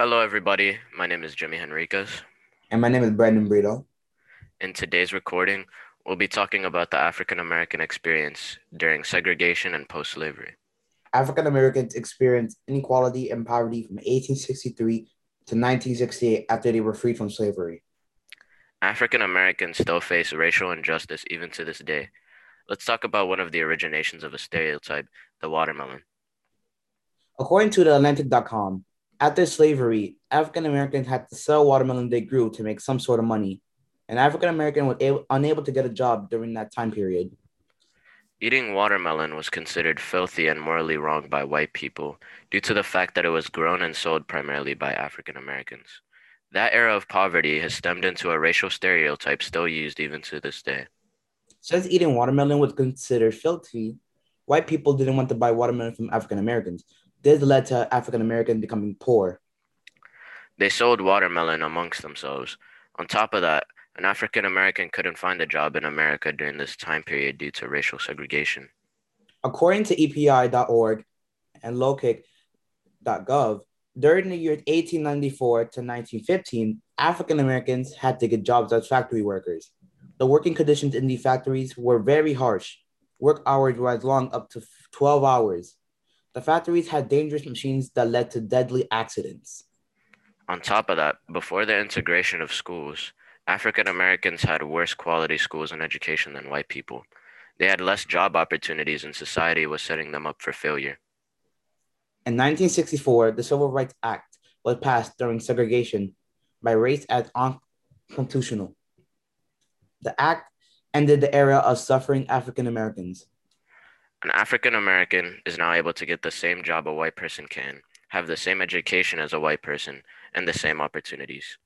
Hello, everybody. My name is Jimmy Henriquez. And my name is Brandon Brito. In today's recording, we'll be talking about the African American experience during segregation and post slavery. African Americans experienced inequality and poverty from 1863 to 1968 after they were freed from slavery. African Americans still face racial injustice even to this day. Let's talk about one of the originations of a stereotype, the watermelon. According to the Atlantic.com, after slavery, African Americans had to sell watermelon they grew to make some sort of money, and African American was able, unable to get a job during that time period. Eating watermelon was considered filthy and morally wrong by white people due to the fact that it was grown and sold primarily by African Americans. That era of poverty has stemmed into a racial stereotype still used even to this day. Since eating watermelon was considered filthy, white people didn't want to buy watermelon from African Americans. This led to African Americans becoming poor. They sold watermelon amongst themselves. On top of that, an African American couldn't find a job in America during this time period due to racial segregation. According to EPI.org and locac.gov, during the years 1894 to 1915, African Americans had to get jobs as factory workers. The working conditions in these factories were very harsh. Work hours were as long up to 12 hours. The factories had dangerous machines that led to deadly accidents. On top of that, before the integration of schools, African Americans had worse quality schools and education than white people. They had less job opportunities, and society was setting them up for failure. In 1964, the Civil Rights Act was passed during segregation by race as unconstitutional. The act ended the era of suffering African Americans. An African American is now able to get the same job a white person can, have the same education as a white person, and the same opportunities.